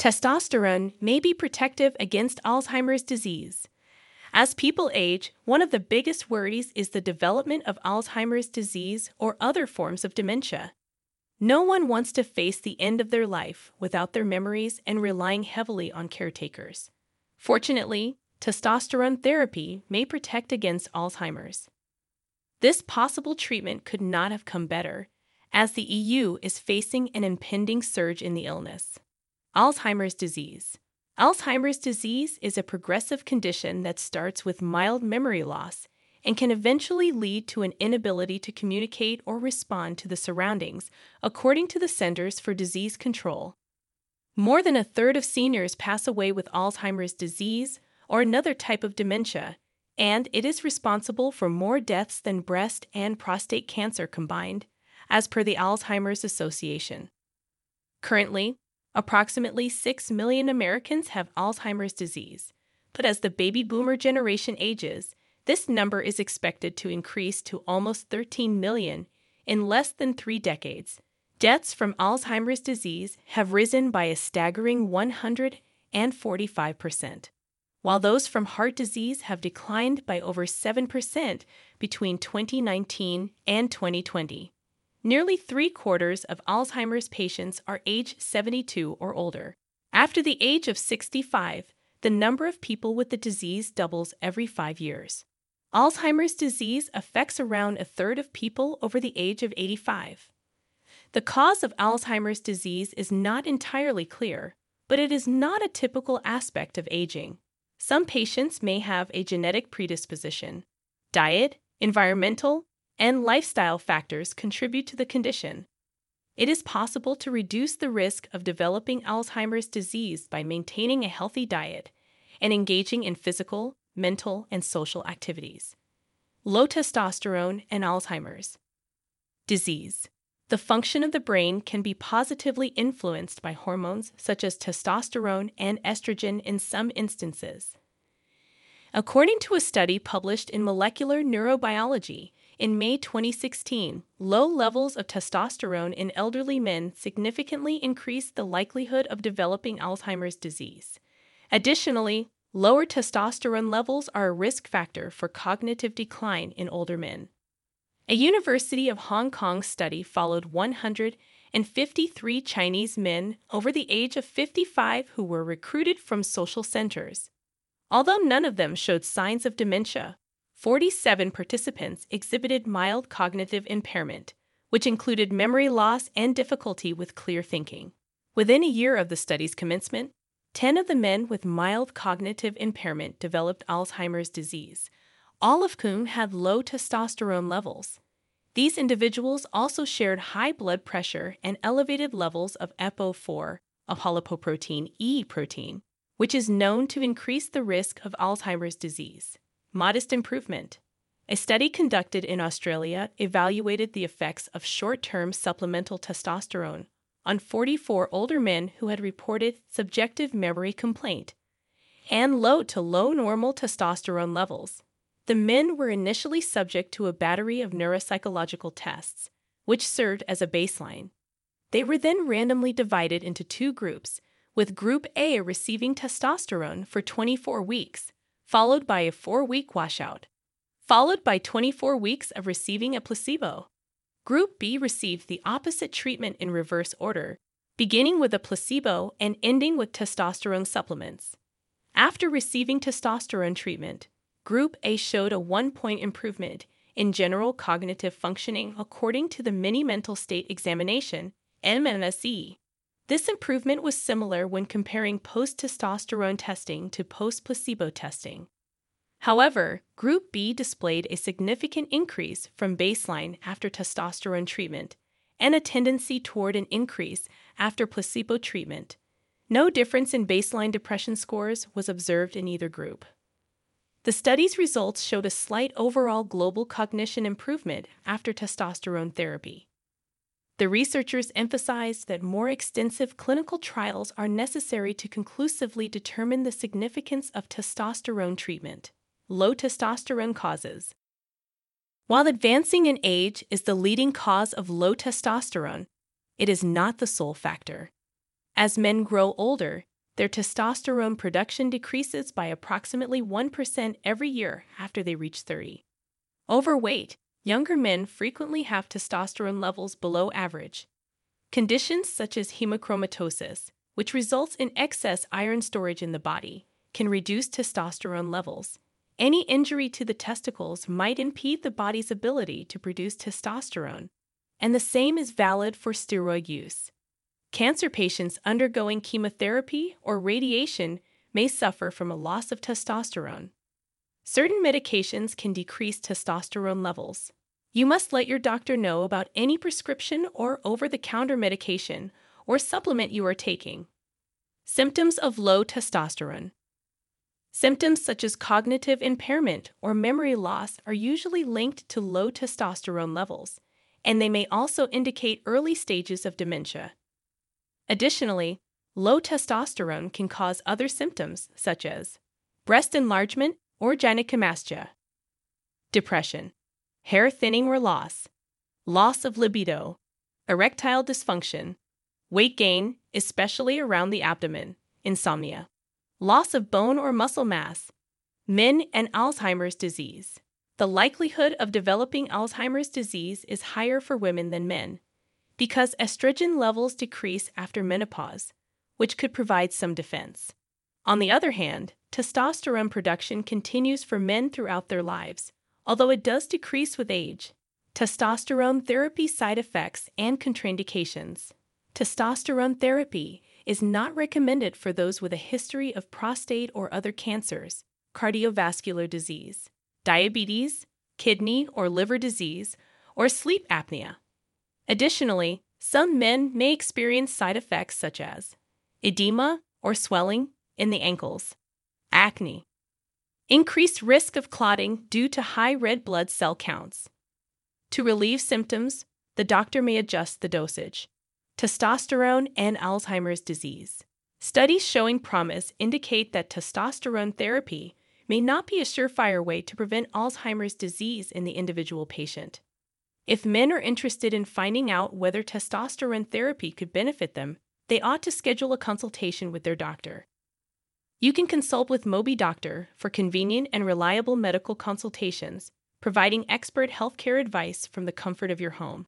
Testosterone may be protective against Alzheimer's disease. As people age, one of the biggest worries is the development of Alzheimer's disease or other forms of dementia. No one wants to face the end of their life without their memories and relying heavily on caretakers. Fortunately, testosterone therapy may protect against Alzheimer's. This possible treatment could not have come better, as the EU is facing an impending surge in the illness. Alzheimer's disease. Alzheimer's disease is a progressive condition that starts with mild memory loss and can eventually lead to an inability to communicate or respond to the surroundings, according to the Centers for Disease Control. More than a third of seniors pass away with Alzheimer's disease or another type of dementia, and it is responsible for more deaths than breast and prostate cancer combined, as per the Alzheimer's Association. Currently, approximately 6 million Americans have Alzheimer's disease, but as the baby boomer generation ages, this number is expected to increase to almost 13 million in less than three decades. Deaths from Alzheimer's disease have risen by a staggering 145%, while those from heart disease have declined by over 7% between 2019 and 2020. Nearly three quarters of Alzheimer's patients are age 72 or older. After the age of 65, the number of people with the disease doubles every five years. Alzheimer's disease affects around a third of people over the age of 85. The cause of Alzheimer's disease is not entirely clear, but it is not a typical aspect of aging. Some patients may have a genetic predisposition. Diet, environmental, and lifestyle factors contribute to the condition. It is possible to reduce the risk of developing Alzheimer's disease by maintaining a healthy diet and engaging in physical, mental, and social activities. Low testosterone and Alzheimer's. Disease. The function of the brain can be positively influenced by hormones such as testosterone and estrogen in some instances. According to a study published in Molecular Neurobiology in May 2016, low levels of testosterone in elderly men significantly increased the likelihood of developing Alzheimer's disease. Additionally, Lower testosterone levels are a risk factor for cognitive decline in older men. A University of Hong Kong study followed 153 Chinese men over the age of 55 who were recruited from social centers. Although none of them showed signs of dementia, 47 participants exhibited mild cognitive impairment, which included memory loss and difficulty with clear thinking. Within a year of the study's commencement, 10 of the men with mild cognitive impairment developed Alzheimer's disease, all of whom had low testosterone levels. These individuals also shared high blood pressure and elevated levels of EPO4, apolipoprotein E protein, which is known to increase the risk of Alzheimer's disease. Modest improvement. A study conducted in Australia evaluated the effects of short term supplemental testosterone on 44 older men who had reported subjective memory complaint and low to low normal testosterone levels. The men were initially subject to a battery of neuropsychological tests, which served as a baseline. They were then randomly divided into two groups, with Group A receiving testosterone for 24 weeks, followed by a four week washout, followed by 24 weeks of receiving a placebo. Group B received the opposite treatment in reverse order, beginning with a placebo and ending with testosterone supplements. After receiving testosterone treatment, Group A showed a one point improvement in general cognitive functioning according to the Mini Mental State Examination, MMSE. This improvement was similar when comparing post testosterone testing to post placebo testing. However, Group B displayed a significant increase from baseline after testosterone treatment and a tendency toward an increase after placebo treatment. No difference in baseline depression scores was observed in either group. The study's results showed a slight overall global cognition improvement after testosterone therapy. The researchers emphasized that more extensive clinical trials are necessary to conclusively determine the significance of testosterone treatment low testosterone causes. While advancing in age is the leading cause of low testosterone, it is not the sole factor. As men grow older, their testosterone production decreases by approximately 1% every year after they reach 30. Overweight, younger men frequently have testosterone levels below average. Conditions such as hemochromatosis, which results in excess iron storage in the body, can reduce testosterone levels. Any injury to the testicles might impede the body's ability to produce testosterone, and the same is valid for steroid use. Cancer patients undergoing chemotherapy or radiation may suffer from a loss of testosterone. Certain medications can decrease testosterone levels. You must let your doctor know about any prescription or over the counter medication or supplement you are taking. Symptoms of low testosterone. Symptoms such as cognitive impairment or memory loss are usually linked to low testosterone levels, and they may also indicate early stages of dementia. Additionally, low testosterone can cause other symptoms such as breast enlargement or gynecomastia, depression, hair thinning or loss, loss of libido, erectile dysfunction, weight gain, especially around the abdomen, insomnia, loss of bone or muscle mass, men and Alzheimer's disease. The likelihood of developing Alzheimer's disease is higher for women than men because estrogen levels decrease after menopause, which could provide some defense. On the other hand, testosterone production continues for men throughout their lives, although it does decrease with age. Testosterone therapy side effects and contraindications. Testosterone therapy is not recommended for those with a history of prostate or other cancers, cardiovascular disease, diabetes, kidney or liver disease, or sleep apnea. Additionally, some men may experience side effects such as edema or swelling in the ankles, acne, increased risk of clotting due to high red blood cell counts. To relieve symptoms, the doctor may adjust the dosage. Testosterone and Alzheimer's disease. Studies showing promise indicate that testosterone therapy may not be a surefire way to prevent Alzheimer's disease in the individual patient. If men are interested in finding out whether testosterone therapy could benefit them, they ought to schedule a consultation with their doctor. You can consult with MobiDoctor for convenient and reliable medical consultations, providing expert healthcare advice from the comfort of your home.